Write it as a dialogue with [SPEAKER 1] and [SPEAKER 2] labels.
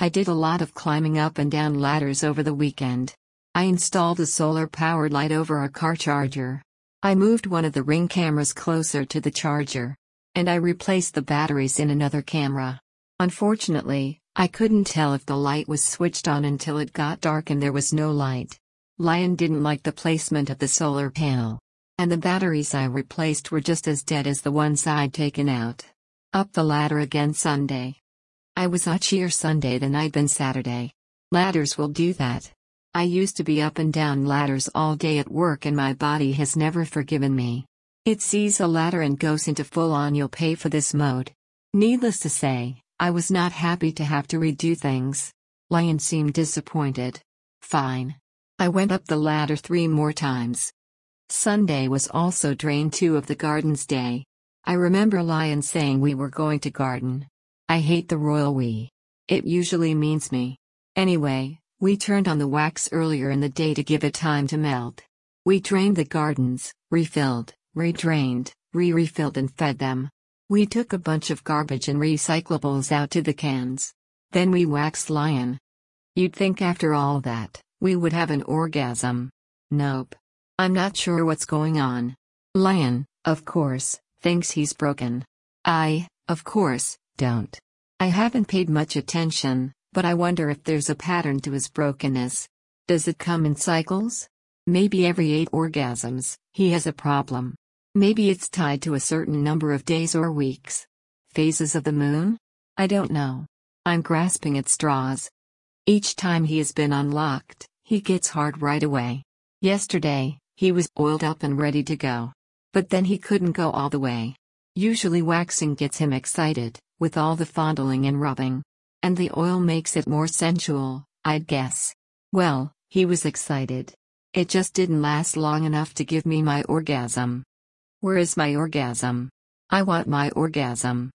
[SPEAKER 1] I did a lot of climbing up and down ladders over the weekend. I installed a solar powered light over a car charger. I moved one of the ring cameras closer to the charger. And I replaced the batteries in another camera. Unfortunately, I couldn't tell if the light was switched on until it got dark and there was no light. Lion didn't like the placement of the solar panel. And the batteries I replaced were just as dead as the ones I'd taken out. Up the ladder again Sunday. I was itchier Sunday than I'd been Saturday. Ladders will do that. I used to be up and down ladders all day at work and my body has never forgiven me. It sees a ladder and goes into full on you'll pay for this mode. Needless to say, I was not happy to have to redo things. Lion seemed disappointed. Fine. I went up the ladder three more times. Sunday was also drain two of the garden's day. I remember Lion saying we were going to garden. I hate the royal we. It usually means me. Anyway, we turned on the wax earlier in the day to give it time to melt. We drained the gardens, refilled, redrained, re-refilled and fed them. We took a bunch of garbage and recyclables out to the cans. Then we waxed Lion. You'd think after all that, we would have an orgasm. Nope. I'm not sure what's going on. Lion, of course, thinks he's broken. I, of course, don't. I haven't paid much attention, but I wonder if there's a pattern to his brokenness. Does it come in cycles? Maybe every eight orgasms, he has a problem. Maybe it's tied to a certain number of days or weeks. Phases of the moon? I don't know. I'm grasping at straws. Each time he has been unlocked, he gets hard right away. Yesterday, he was oiled up and ready to go. But then he couldn't go all the way. Usually waxing gets him excited, with all the fondling and rubbing. And the oil makes it more sensual, I'd guess. Well, he was excited. It just didn't last long enough to give me my orgasm. Where is my orgasm? I want my orgasm.